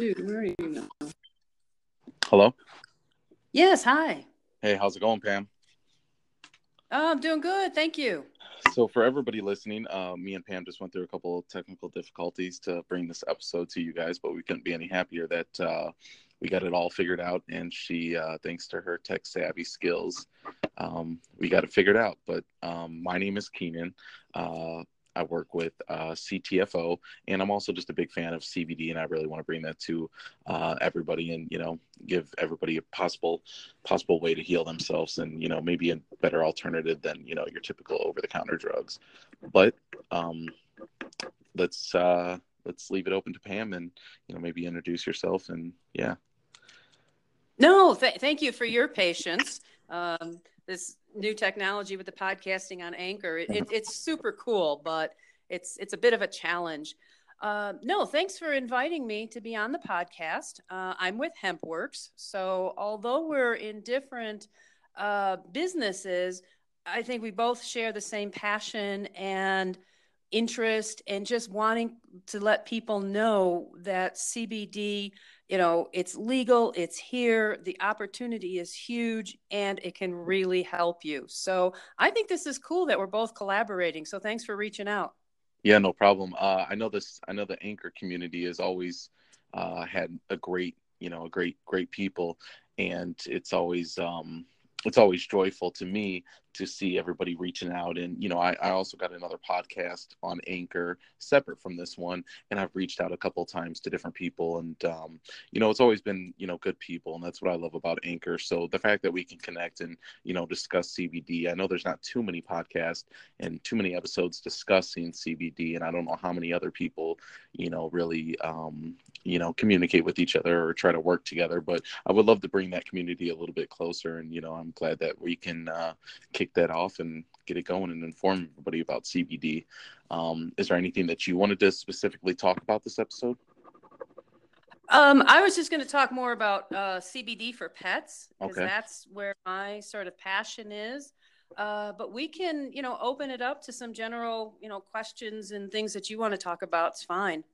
Dude, where are you now? Hello. Yes, hi. Hey, how's it going, Pam? Oh, I'm doing good. Thank you. So, for everybody listening, uh, me and Pam just went through a couple of technical difficulties to bring this episode to you guys, but we couldn't be any happier that uh, we got it all figured out. And she, uh, thanks to her tech savvy skills, um, we got it figured out. But um, my name is Keenan. I work with uh, CTFO, and I'm also just a big fan of CBD, and I really want to bring that to uh, everybody, and you know, give everybody a possible possible way to heal themselves, and you know, maybe a better alternative than you know your typical over the counter drugs. But um, let's uh, let's leave it open to Pam, and you know, maybe introduce yourself, and yeah. No, th- thank you for your patience. Um, this new technology with the podcasting on Anchor. It, it, it's super cool, but it's it's a bit of a challenge. Uh, no, thanks for inviting me to be on the podcast. Uh, I'm with HempWorx, so although we're in different uh, businesses, I think we both share the same passion and interest and just wanting to let people know that CBD you know it's legal it's here the opportunity is huge and it can really help you. So i think this is cool that we're both collaborating. So thanks for reaching out. Yeah no problem. Uh, i know this i know the anchor community has always uh, had a great you know a great great people and it's always um it's always joyful to me to see everybody reaching out. And you know I, I also got another podcast on anchor separate from this one and i've reached out a couple times to different people. And um, you know it's always been you know good people and that's what i love about anchor. So the fact that we can connect and you know discuss cbd i know there's not too many podcasts and too many episodes discussing cbd and i don't know how many other people you know really um, you know communicate with each other or try to work together but i would love to bring that community a little bit closer. And you know i'm glad that we can uh, kick that off and get it going and inform everybody about cbd um, is there anything that you wanted to specifically talk about this episode um, I was just going to talk more about uh, CBD for pets because Okay. that's where my sort of passion is. Uh, but we can, you know, open it up to some general, you know, questions and things that you want to talk about. It's fine.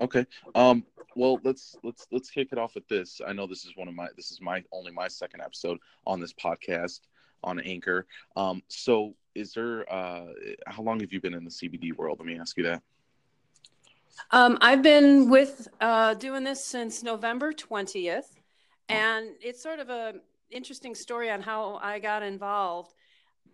Okay. Um. Well, let's let's let's kick it off with this. I know this is one of my this is my only my second episode on this podcast on Anchor. Um. So, is there uh how long have you been in the CBD world? Let me ask you that. Um, I've been with uh, doing this since November 20th, and it's sort of a interesting story on how I got involved.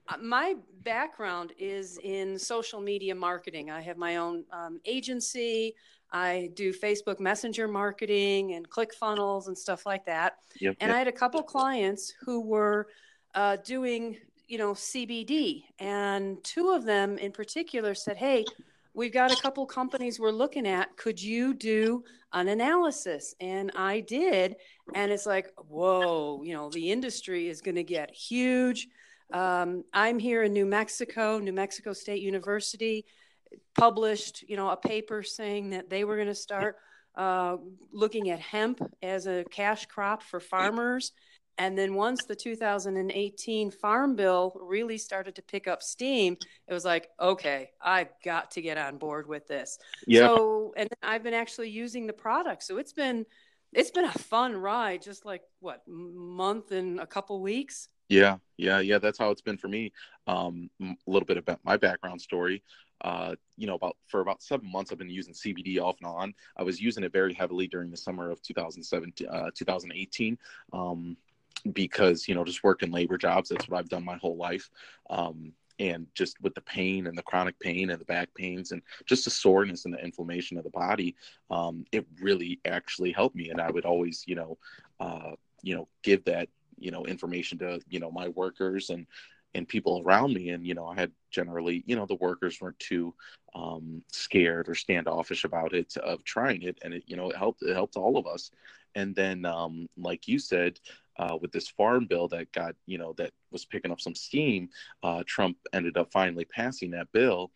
Uh, My background is in social media marketing. I have my own um, agency. I do Facebook Messenger marketing and ClickFunnels and stuff like that. Yep. And I had a couple clients who were uh, doing, you know, CBD, and two of them in particular said, "Hey, we've got a couple companies we're looking at. Could you do an analysis?" And I did, and it's like, whoa, you know, the industry is going to get huge. Um, I'm here in New Mexico, New Mexico State University published, you know, a paper saying that they were going to start uh, looking at hemp as a cash crop for farmers. And then once the 2018 Farm Bill really started to pick up steam, it was like, okay, I've got to get on board with this. Yeah. So, and I've been actually using the product. So it's been, it's been a fun ride, just like what month and a couple weeks. Yeah, yeah, yeah. That's how it's been for me. Um, a little bit about my background story. Uh, you know, about for about seven months, I've been using CBD off and on. I was using it very heavily during the summer of 2017, uh, 2018, um, because you know, just working labor jobs. That's what I've done my whole life. Um, and just with the pain and the chronic pain and the back pains and just the soreness and the inflammation of the body, um, it really actually helped me. And I would always, you know, uh, you know, give that you know information to you know my workers and and people around me. And you know i had generally you know the workers weren't too um, scared or standoffish about it of trying it. And it you know it helped it helped all of us. And then um, like you said uh, with this farm bill that got you know that was picking up some steam uh, trump ended up finally passing that bill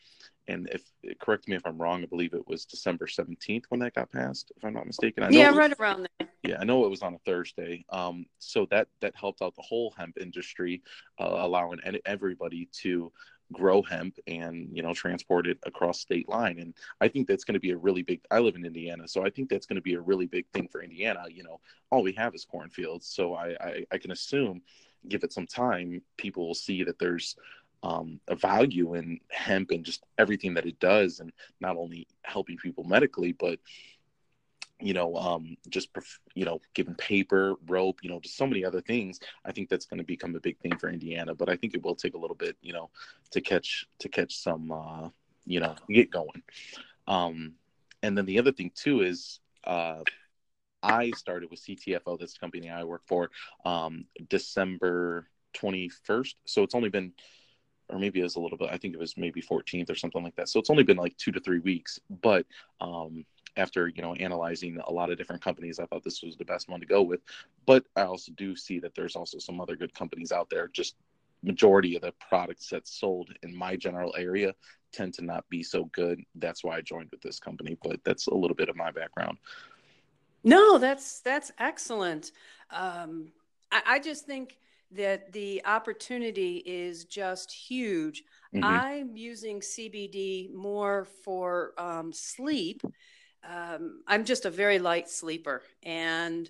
and if correct me if i'm wrong i believe it was december 17th when that got passed if i'm not mistaken I know yeah, was- right around there. yeah, I know it was on a Thursday. Um, so that that helped out the whole hemp industry, uh, allowing everybody to grow hemp and you know transport it across state line and i think that's going to be a really big i live in indiana so i think that's going to be a really big thing for indiana you know all we have is cornfields so i i, I can assume give it some time people will see that there's um, a value in hemp and just everything that it does and not only helping people medically but you know, um, just you know, giving paper, rope, you know, just so many other things. I think that's going to become a big thing for Indiana, but I think it will take a little bit, you know, to catch to catch some, uh, you know, get going. Um, and then the other thing too is, uh, I started with CTFO, this company I work for, um, December twenty first. So it's only been or maybe it was a little bit i think it was maybe 14th or something like that. So it's only been like two to three weeks but um after you know analyzing a lot of different companies i thought this was the best one to go with. But i also do see that there's also some other good companies out there. Just majority of the products that's sold in my general area tend to not be so good. That's why i joined with this company but that's a little bit of my background. No that's that's excellent. Um, I, I just think that the opportunity is just huge. Mm-hmm. I'm using CBD more for um, sleep um, I'm just a very light sleeper and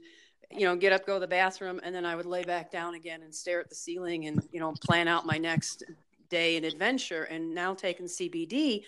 you know get up go to the bathroom and then I would lay back down again and stare at the ceiling and you know plan out my next day and adventure and now taking CBD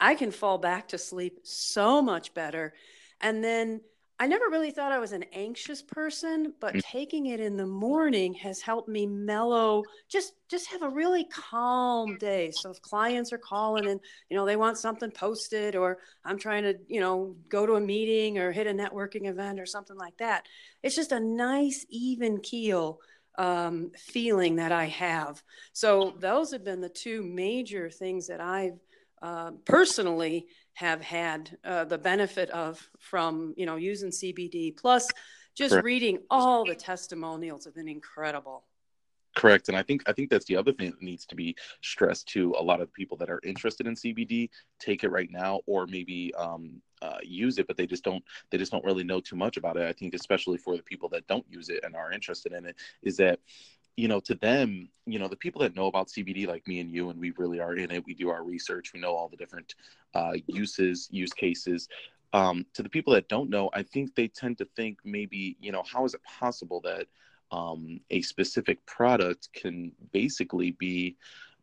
I can fall back to sleep so much better and then I never really thought I was an anxious person, but mm. taking it in the morning has helped me mellow, just just have a really calm day. So if clients are calling and you know they want something posted or I'm trying to, you know, go to a meeting or hit a networking event or something like that, it's just a nice even keel um, feeling that I have. So those have been the two major things that I've uh, personally have had uh, the benefit of from you know using CBD. Plus, just Correct. reading all the testimonials have been incredible. Correct, and I think I think that's the other thing that needs to be stressed to a lot of people that are interested in CBD. Take it right now, or maybe um, uh, use it, but they just don't they just don't really know too much about it. I think especially for the people that don't use it and are interested in it, is that you know, to them, you know, the people that know about CBD, like me and you, and we really are in it, we do our research, we know all the different uh, uses, use cases. Um, to the people that don't know, I think they tend to think maybe, you know, how is it possible that um, a specific product can basically be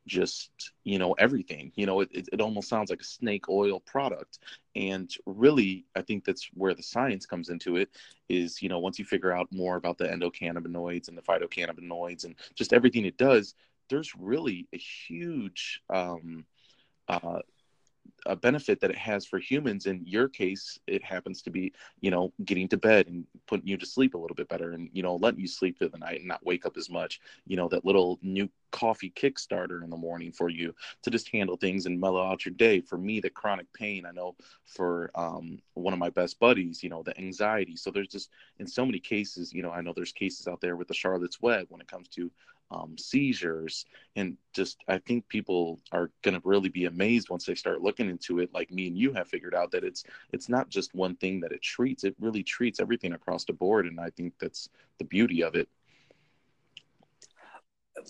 just you know everything. You know it, it, it, almost sounds like a snake oil product. And really i think that's where the science comes into it is you know once you figure out more about the endocannabinoids and the phytocannabinoids and just everything it does there's really a huge um, uh, a benefit that it has for humans. In your case it happens to be you know getting to bed and putting you to sleep a little bit better and you know letting you sleep through the night and not wake up as much you know that little new coffee kickstarter in the morning for you to just handle things and mellow out your day. For me the chronic pain i know for um, one of my best buddies you know the anxiety. So there's just in so many cases you know i know there's cases out there with the charlotte's web when it comes to um, seizures. And just i think people are going to really be amazed once they start looking into it like me and you have figured out that it's it's not just one thing that it treats it really treats everything across the board. And i think that's the beauty of it.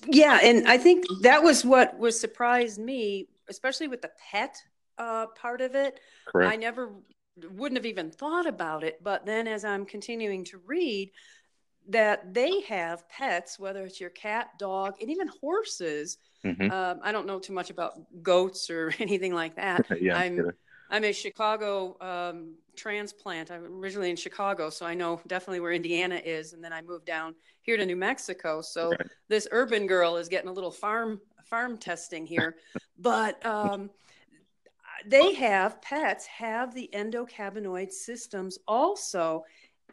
Yeah and i think that was what was surprised me especially with the pet uh, part of it. Correct. i never wouldn't have even thought about it. But then as i'm continuing to read that they have pets, whether it's your cat, dog, and even horses. Mm-hmm. Um, I don't know too much about goats or anything like that. yeah, I'm I'm a Chicago um, transplant. I'm originally in Chicago, so I know definitely where Indiana is. And then I moved down here to New Mexico. So right. this urban girl is getting a little farm farm testing here, but. Um, they have pets have the endocannabinoid systems also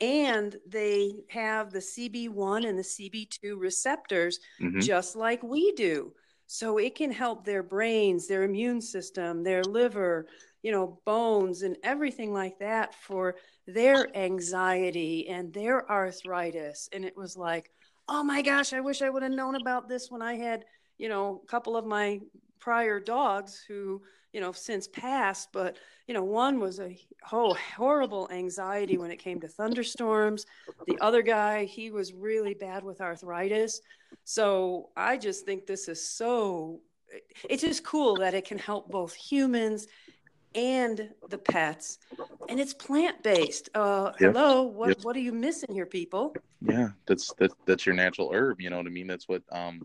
and they have the CB1 and the CB2 receptors mm-hmm. just like we do. So it can help their brains, their immune system, their liver, you know, bones and everything like that for their anxiety and their arthritis. And it was like, oh my gosh, I wish I would have known about this when I had, you know, a couple of my prior dogs who you know since passed but you know one was a oh, horrible anxiety when it came to thunderstorms. The other guy he was really bad with arthritis. So i just think this is so it's just cool that it can help both humans and the pets. And it's plant-based. Uh yep. hello what yep. what are you missing here people? Yeah that's that, that's your natural herb you know what i mean? That's what um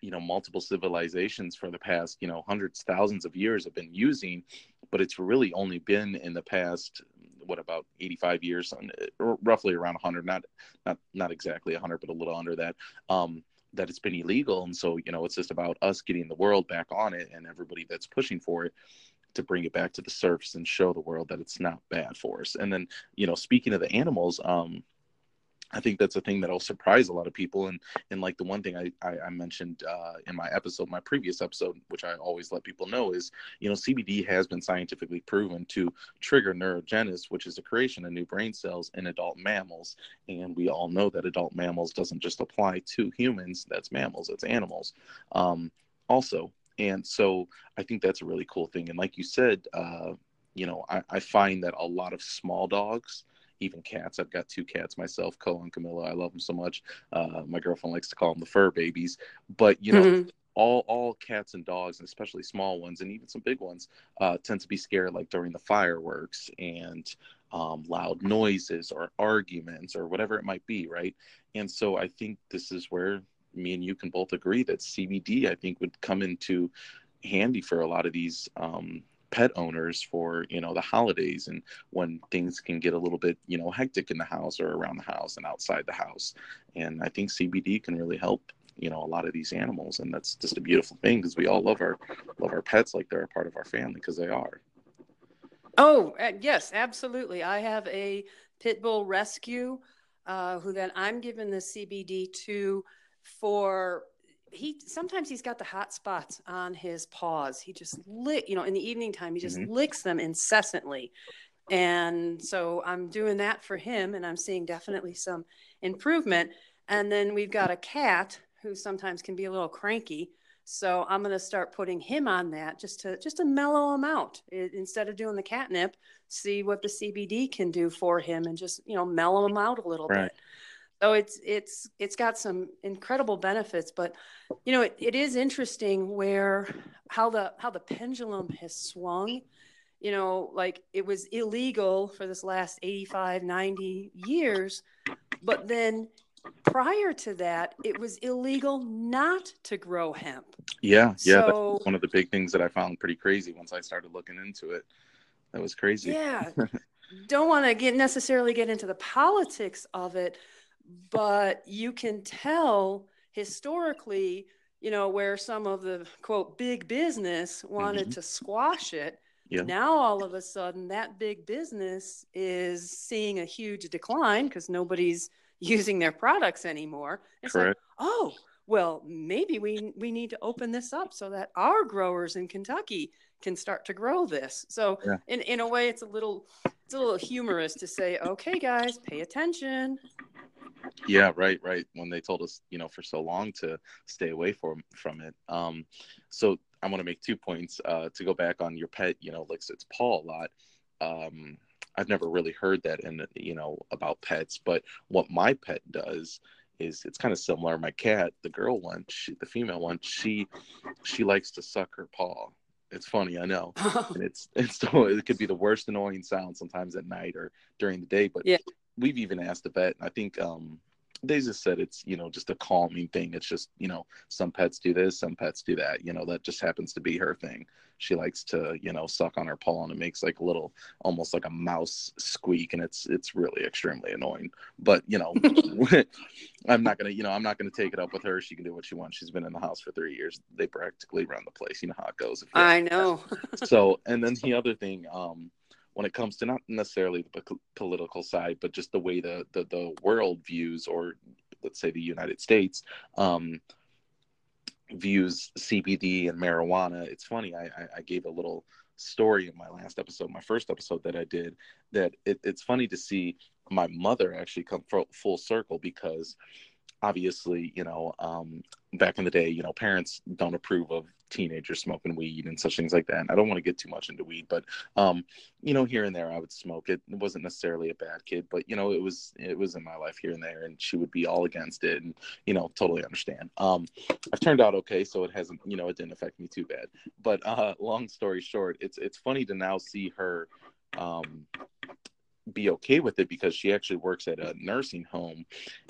you know multiple civilizations for the past you know hundreds thousands of years have been using but it's really only been in the past what about 85 years roughly around 100 not not not exactly 100 but a little under that um that it's been illegal. And so you know it's just about us getting the world back on it and everybody that's pushing for it to bring it back to the surface and show the world that it's not bad for us. And then you know speaking of the animals um I think that's a thing that'll surprise a lot of people. And and like the one thing I I, I mentioned uh, in my episode, my previous episode, which I always let people know is, you know, CBD has been scientifically proven to trigger neurogenesis, which is the creation of new brain cells in adult mammals. And we all know that adult mammals doesn't just apply to humans. That's mammals. That's animals. Um, also, and so I think that's a really cool thing. And like you said, uh, you know, I, I find that a lot of small dogs even cats. I've got two cats myself, Cole and Camilla. I love them so much. Uh, my girlfriend likes to call them the fur babies. But you know, mm-hmm. all all cats and dogs, and especially small ones, and even some big ones, uh, tend to be scared like during the fireworks and um, loud noises or arguments or whatever it might be, right? And so I think this is where me and you can both agree that CBD, I think, would come into handy for a lot of these um, pet owners for you know the holidays and when things can get a little bit you know hectic in the house or around the house and outside the house. And i think cbd can really help you know a lot of these animals and that's just a beautiful thing because we all love our love our pets like they're a part of our family because they are. Oh yes absolutely. I have a pit bull rescue uh, who then i'm giving the cbd to for he sometimes he's got the hot spots on his paws. He just lick, you know, in the evening time, he just mm-hmm. licks them incessantly. And so I'm doing that for him, and I'm seeing definitely some improvement. And then we've got a cat who sometimes can be a little cranky. So I'm going to start putting him on that just to just to mellow him out it, instead of doing the catnip. See what the CBD can do for him, and just you know mellow him out a little right. bit. So it's it's it's got some incredible benefits, but you know it, it is interesting where how the how the pendulum has swung. You know, like it was illegal for this last 85, 90 years, but then prior to that, it was illegal not to grow hemp. Yeah, yeah, so, that's one of the big things that I found pretty crazy once I started looking into it. That was crazy. Yeah. Don't want to get necessarily get into the politics of it, but you can tell historically, you know, where some of the quote big business wanted mm-hmm. to squash it. Yeah. Now all of a sudden that big business is seeing a huge decline because nobody's using their products anymore. It's Correct. like, oh, well, maybe we we need to open this up so that our growers in Kentucky can start to grow this. So yeah. in, in a way it's a little it's a little humorous to say, okay guys, pay attention. Yeah, right, right. When they told us, you know, for so long to stay away from from it. Um, so I want to make two points. Uh, to go back on your pet, you know, licks its paw a lot. Um, I've never really heard that in you know about pets, but what my pet does is it's kind of similar. My cat, the girl one, she, the female one, she she likes to suck her paw. It's funny, I know, and it's it's it could be the worst annoying sound sometimes at night or during the day. But yeah we've even asked the vet. I think um, they just said it's you know just a calming thing. It's just you know some pets do this, some pets do that. You know that just happens to be her thing. She likes to you know suck on her paw and it makes like a little almost like a mouse squeak, and it's it's really extremely annoying. But you know, I'm not gonna you know I'm not gonna take it up with her. She can do what she wants. She's been in the house for three years. They practically run the place. You know how it goes. I know. so and then the other thing. um when it comes to not necessarily the political side, but just the way the the, the world views, or let's say the United States, um, views CBD and marijuana. It's funny. I, I, I gave a little story in my last episode, my first episode that I did, that it, it's funny to see my mother actually come full circle because obviously, you know, um, back in the day, you know, parents don't approve of teenagers smoking weed and such things like that. And I don't want to get too much into weed, but um, you know, here and there I would smoke it. It wasn't necessarily a bad kid, but you know, it was it was in my life here and there, and she would be all against it, and you know, totally understand. Um, I've turned out okay, so it hasn't, you know, it didn't affect me too bad. But uh, long story short, it's it's funny to now see her um be okay with it because she actually works at a nursing home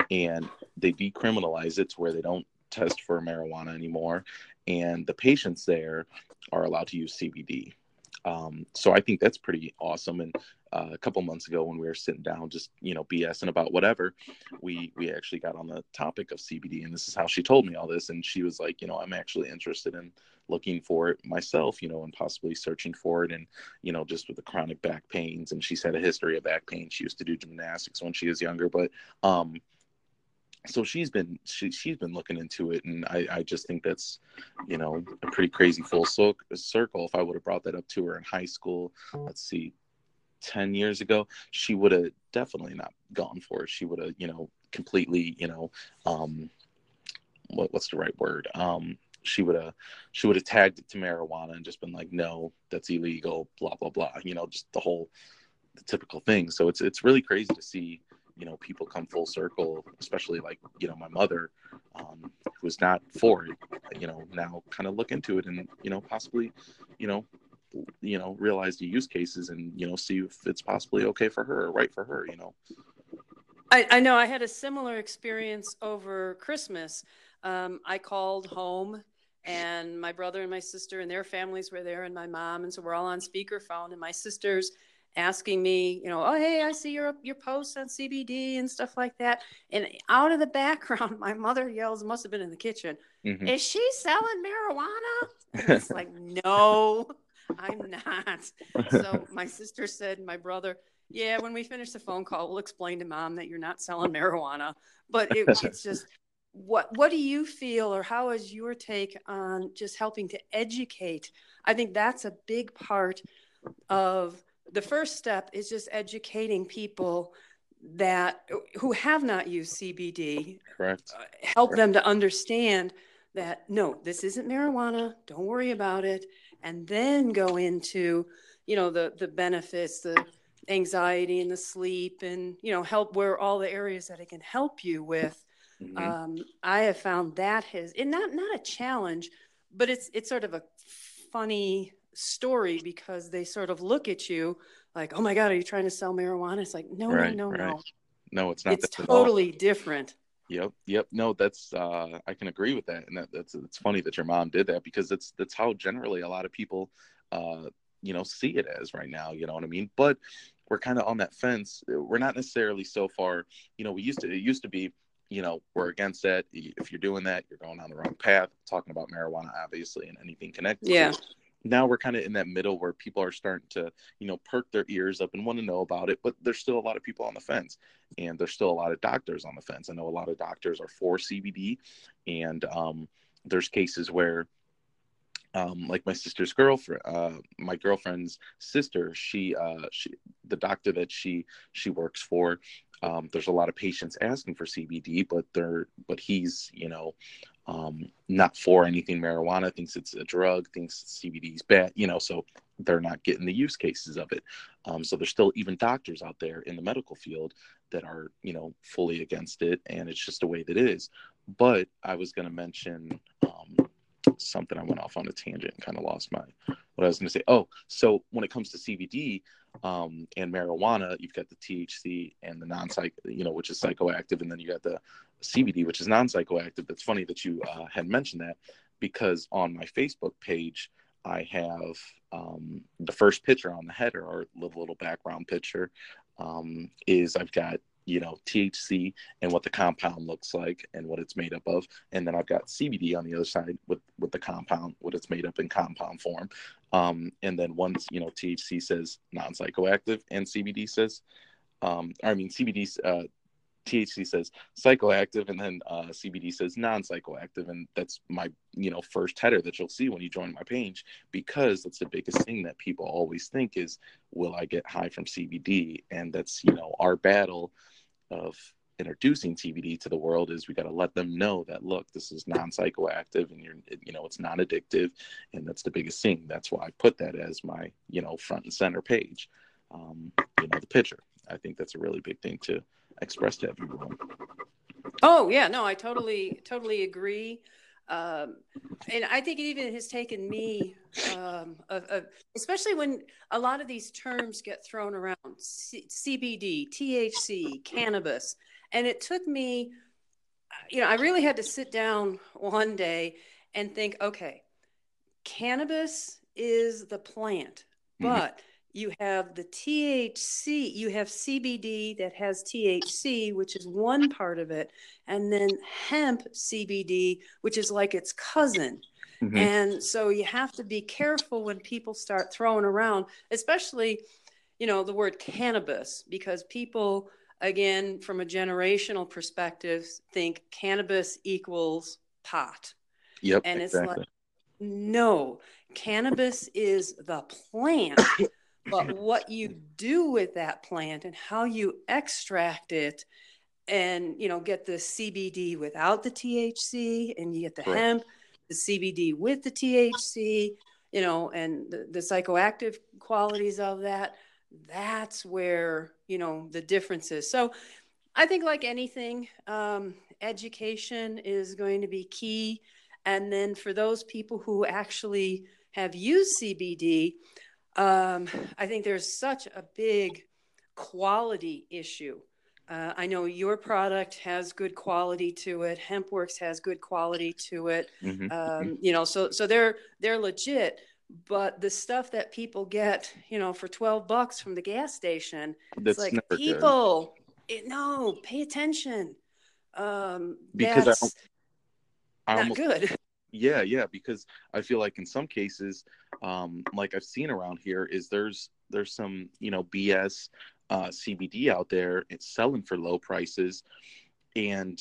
and they decriminalize it to where they don't test for marijuana anymore. And the patients there are allowed to use cbd um, so i think that's pretty awesome and uh, a couple months ago when we were sitting down just you know bsing about whatever we we actually got on the topic of cbd and this is how she told me all this and she was like you know i'm actually interested in looking for it myself, you know, and possibly searching for it. And, you know, just with the chronic back pains. And she's had a history of back pain. She used to do gymnastics when she was younger. But, um, so she's been she, she's been looking into it and I, I just think that's you know a pretty crazy full circle. If i would have brought that up to her in high school let's see 10 years ago she would have definitely not gone for it. She would have you know completely you know um what, what's the right word? Um she would have she would have tagged it to marijuana and just been like no that's illegal blah blah blah you know just the whole the typical thing. So it's it's really crazy to see you know people come full circle especially like you know my mother um, who was not for it you know now kind of look into it and you know possibly you know you know realize the use cases and you know see if it's possibly okay for her or right for her you know. I, I know i had a similar experience over christmas. Um, i called home and my brother and my sister and their families were there and my mom. And so we're all on speakerphone and my sister's asking me you know oh hey i see your your posts on cbd and stuff like that. And out of the background my mother yells must have been in the kitchen. Mm-hmm. is she selling marijuana? And it's like no i'm not. So my sister said my brother yeah when we finish the phone call we'll explain to mom that you're not selling marijuana. But it, it's just what what do you feel or how is your take on just helping to educate? I think that's a big part of the first step is just educating people that who have not used cbd correct uh, help correct. them to understand that no this isn't marijuana don't worry about it and then go into you know the the benefits the anxiety and the sleep and you know help where all the areas that it can help you with Mm-hmm. Um, I have found that has, and not not a challenge, but it's it's sort of a funny story because they sort of look at you like, "Oh my God, are you trying to sell marijuana?" It's like, no, right, no, no, right. no. No, it's not. It's totally different. Yep, yep. No, that's uh, I can agree with that, and that, that's it's funny that your mom did that because that's that's how generally a lot of people, uh, you know, see it as right now. You know what I mean? But we're kind of on that fence. We're not necessarily so far. You know, we used to it used to be you know, we're against that. If you're doing that, you're going on the wrong path. Talking about marijuana, obviously, and anything connected. Yeah. Now we're kind of in that middle where people are starting to, you know, perk their ears up and want to know about it, but there's still a lot of people on the fence, and there's still a lot of doctors on the fence. I know a lot of doctors are for CBD, and um, there's cases where um, like my sister's girlfriend, uh, my girlfriend's sister, she, uh, she, the doctor that she she works for, um, there's a lot of patients asking for CBD, but they're but he's you know um, not for anything marijuana, thinks it's a drug, thinks CBD is bad, you know, so they're not getting the use cases of it. Um, so there's still even doctors out there in the medical field that are you know fully against it, and it's just a way that it is. But I was going to mention um, something. I went off on a tangent and kind of lost my what I was going to say. Oh, so when it comes to CBD, um, and marijuana, you've got the THC and the non-psych, you know, which is psychoactive, and then you got the CBD, which is non-psychoactive. That's funny that you uh, had mentioned that because on my Facebook page, I have um, the first picture on the header or little little background picture um, is I've got you know THC and what the compound looks like and what it's made up of, and then I've got CBD on the other side with with the compound, what it's made up in compound form. Um, and then once you know THC says non psychoactive and CBD says, um, I mean CBD uh, THC says psychoactive and then uh, CBD says non-psychoactive, and that's my you know first header that you'll see when you join my page because that's the biggest thing that people always think is will I get high from CBD, and that's you know our battle of introducing CBD to the world is we got to let them know that look, this is non-psychoactive and you're you know it's non-addictive, and that's the biggest thing. That's why I put that as my you know front and center page. Um, you know the picture. I think that's a really big thing to express to everyone. Oh yeah, no, I totally totally agree. Um, and I think it even has taken me, um, a, a, especially when a lot of these terms get thrown around C- CBD, THC, cannabis. And it took me, you know, I really had to sit down one day and think okay, cannabis is the plant, mm-hmm. but you have the THC, you have CBD that has THC, which is one part of it, and then hemp CBD, which is like its cousin. Mm-hmm. And so you have to be careful when people start throwing around, especially, you know, the word cannabis, because people, again, from a generational perspective, think cannabis equals pot. Yep. And exactly. it's like, no, cannabis is the plant but what you do with that plant and how you extract it and you know get the cbd without the thc and you get the hemp the cbd with the thc you know and the, the psychoactive qualities of that that's where you know the difference is. So i think like anything um, education is going to be key. And then for those people who actually have used cbd um, I think there's such a big quality issue. Uh, I know your product has good quality to it. HempWorx has good quality to it. Mm-hmm. Um, mm-hmm. you know, so so they're they're legit. But the stuff that people get, you know, for twelve bucks from the gas station, that's it's like people, it, no, pay attention. Um, because that's I, I not almost, good. Yeah, yeah, because I feel like in some cases, um, like I've seen around here, is there's there's some you know BS uh, CBD out there. It's selling for low prices, and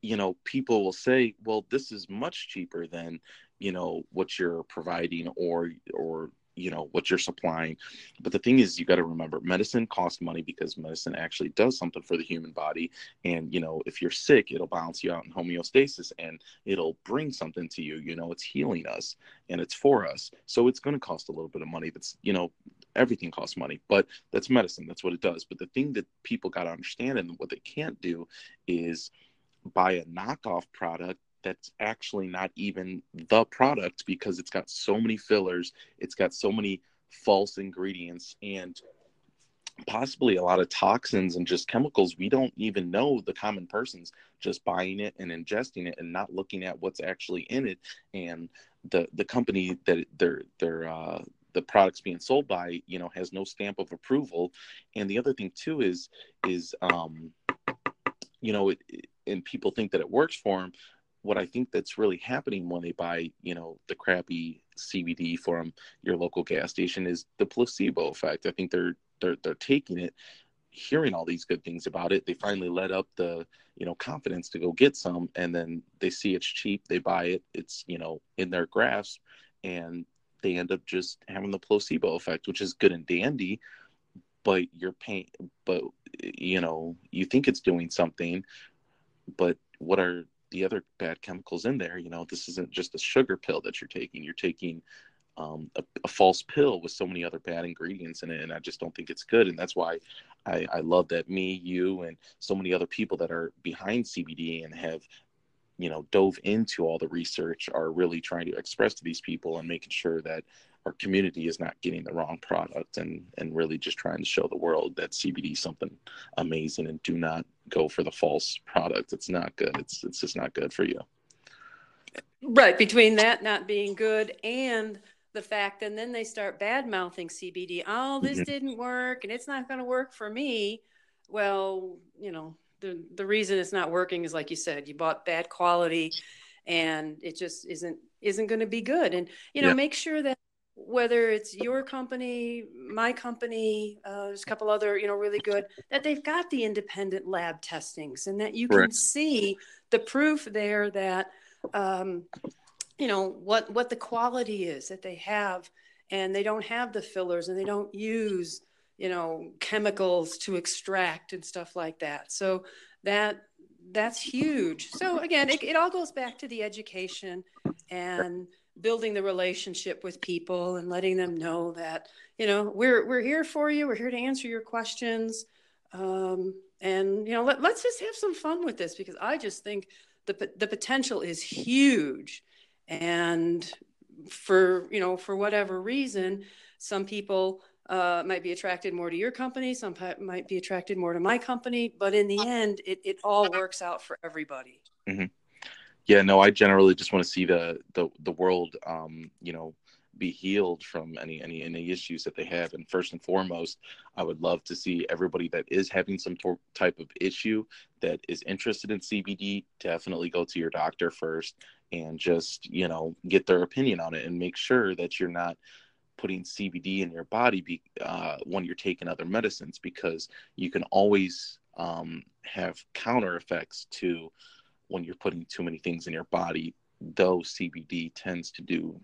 you know people will say, well, this is much cheaper than you know what you're providing, or or you know what you're supplying. But the thing is you got to remember medicine costs money because medicine actually does something for the human body. And you know if you're sick it'll balance you out in homeostasis and it'll bring something to you. You know it's healing us and it's for us. So it's going to cost a little bit of money. That's you know everything costs money but that's medicine. That's what it does. But the thing that people got to understand and what they can't do is buy a knockoff product that's actually not even the product because it's got so many fillers, it's got so many false ingredients and possibly a lot of toxins and just chemicals we don't even know the common person's just buying it and ingesting it and not looking at what's actually in it. And the the company that they're they're uh the products being sold by you know has no stamp of approval. And the other thing too is is um you know it, and people think that it works for them what I think that's really happening when they buy, you know, the crappy CBD from your local gas station is the placebo effect. I think they're they're they're taking it, hearing all these good things about it. They finally let up the you know confidence to go get some, and then they see it's cheap, they buy it. It's you know in their grasp, and they end up just having the placebo effect, which is good and dandy. But you're paying, but you know you think it's doing something, but what are the other bad chemicals in there. You know, this isn't just a sugar pill that you're taking. You're taking um, a, a, false pill with so many other bad ingredients in it, and I just don't think it's good. And that's why I, I love that me, you, and so many other people that are behind CBD and have you know dove into all the research are really trying to express to these people and making sure that our community is not getting the wrong product and and really just trying to show the world that CBD is something amazing and do not go for the false product. It's not good. It's it's just not good for you. Right. Between that not being good and the fact, and then they start bad mouthing CBD. Oh, this mm-hmm. didn't work and it's not going to work for me. Well, you know, the, the reason it's not working is like you said, you bought bad quality and it just isn't isn't going to be good and you know yeah. make sure that whether it's your company, my company, uh, there's a couple other, you know, really good, that they've got the independent lab testings and that you can see the proof there that, um, you know, what, what the quality is that they have and they don't have the fillers and they don't use, you know, chemicals to extract and stuff like that. So that that's huge. So again, it, it all goes back to the education and building the relationship with people and letting them know that you know we're we're here for you. We're here to answer your questions. Um, and you know let, let's just have some fun with this because i just think the, the potential is huge and for you know for whatever reason some people uh, might be attracted more to your company some might be attracted more to my company but in the end it, it all works out for everybody mm-hmm. Yeah no i generally just want to see the the, the world um, you know be healed from any any any issues that they have. And first and foremost i would love to see everybody that is having some type of issue that is interested in cbd definitely go to your doctor first and just you know get their opinion on it and make sure that you're not putting cbd in your body be, uh, when you're taking other medicines because you can always um, have counter effects to when you're putting too many things in your body though cbd tends to do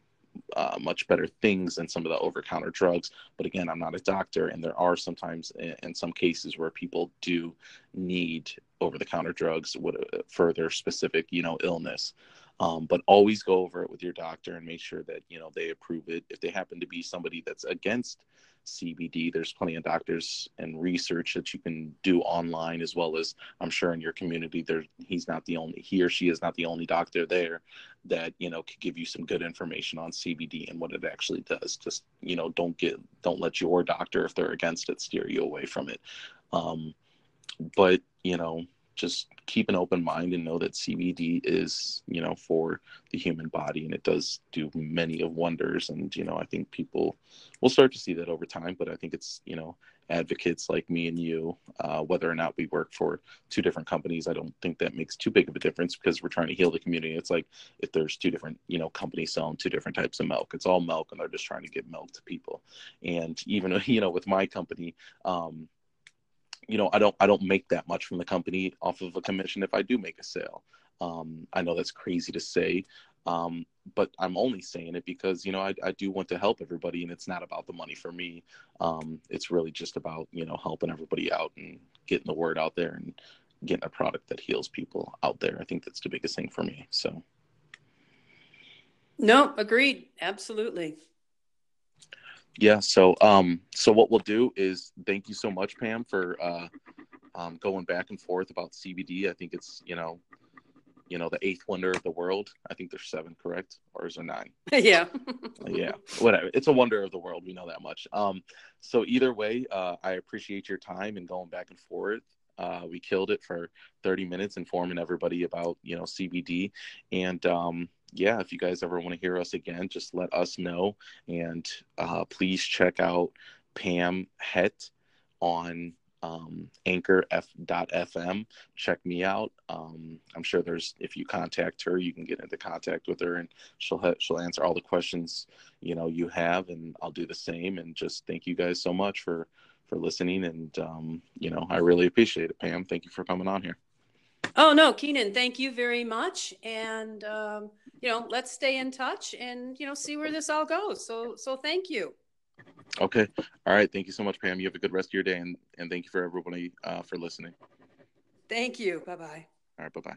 uh, much better things than some of the over counter drugs. But again, I'm not a doctor, and there are sometimes, in, some cases, where people do need over the counter drugs for their specific, you know, illness. Um, but always go over it with your doctor and make sure that you know they approve it. If they happen to be somebody that's against CBD. There's plenty of doctors and research that you can do online, as well as I'm sure in your community. There, he's not the only he or she is not the only doctor there that you know could give you some good information on CBD and what it actually does. Just you know, don't get don't let your doctor, if they're against it, steer you away from it. Um, but you know, just keep an open mind and know that CBD is, you know, for the human body and it does do many of wonders. And, you know, I think people will start to see that over time, but I think it's, you know, advocates like me and you, uh, whether or not we work for two different companies, I don't think that makes too big of a difference because we're trying to heal the community. It's like if there's two different, you know, companies selling two different types of milk, it's all milk and they're just trying to get milk to people. And even, you know, with my company, um, you know, I don't I don't make that much from the company off of a commission if I do make a sale. Um, I know that's crazy to say, um, but I'm only saying it because you know I, I do want to help everybody, and it's not about the money for me. Um, it's really just about you know helping everybody out and getting the word out there and getting a product that heals people out there. I think that's the biggest thing for me. So. No, agreed. Absolutely yeah so um so what we'll do is thank you so much pam for uh um, going back and forth about cbd i think it's you know you know the eighth wonder of the world. I think there's seven correct? Or is there nine? Yeah. Yeah whatever. It's a wonder of the world. We know that much. Um so either way uh i appreciate your time and going back and forth. Uh, we killed it for 30 minutes informing everybody about you know cbd and um yeah, if you guys ever want to hear us again, just let us know. And uh, please check out Pam Het on um, anchor.fm. Check me out. Um, I'm sure there's, if you contact her, you can get into contact with her and she'll, ha- she'll answer all the questions, you know, you have, and I'll do the same. And just thank you guys so much for, for listening. And, um, you know, I really appreciate it, Pam. Thank you for coming on here. Oh no, Keenan, thank you very much. And um, you know, let's stay in touch and you know see where this all goes. So so thank you. Okay. All right. Thank you so much, Pam. You have a good rest of your day and, and thank you for everybody uh, for listening. Thank you. Bye bye. All right. Bye bye.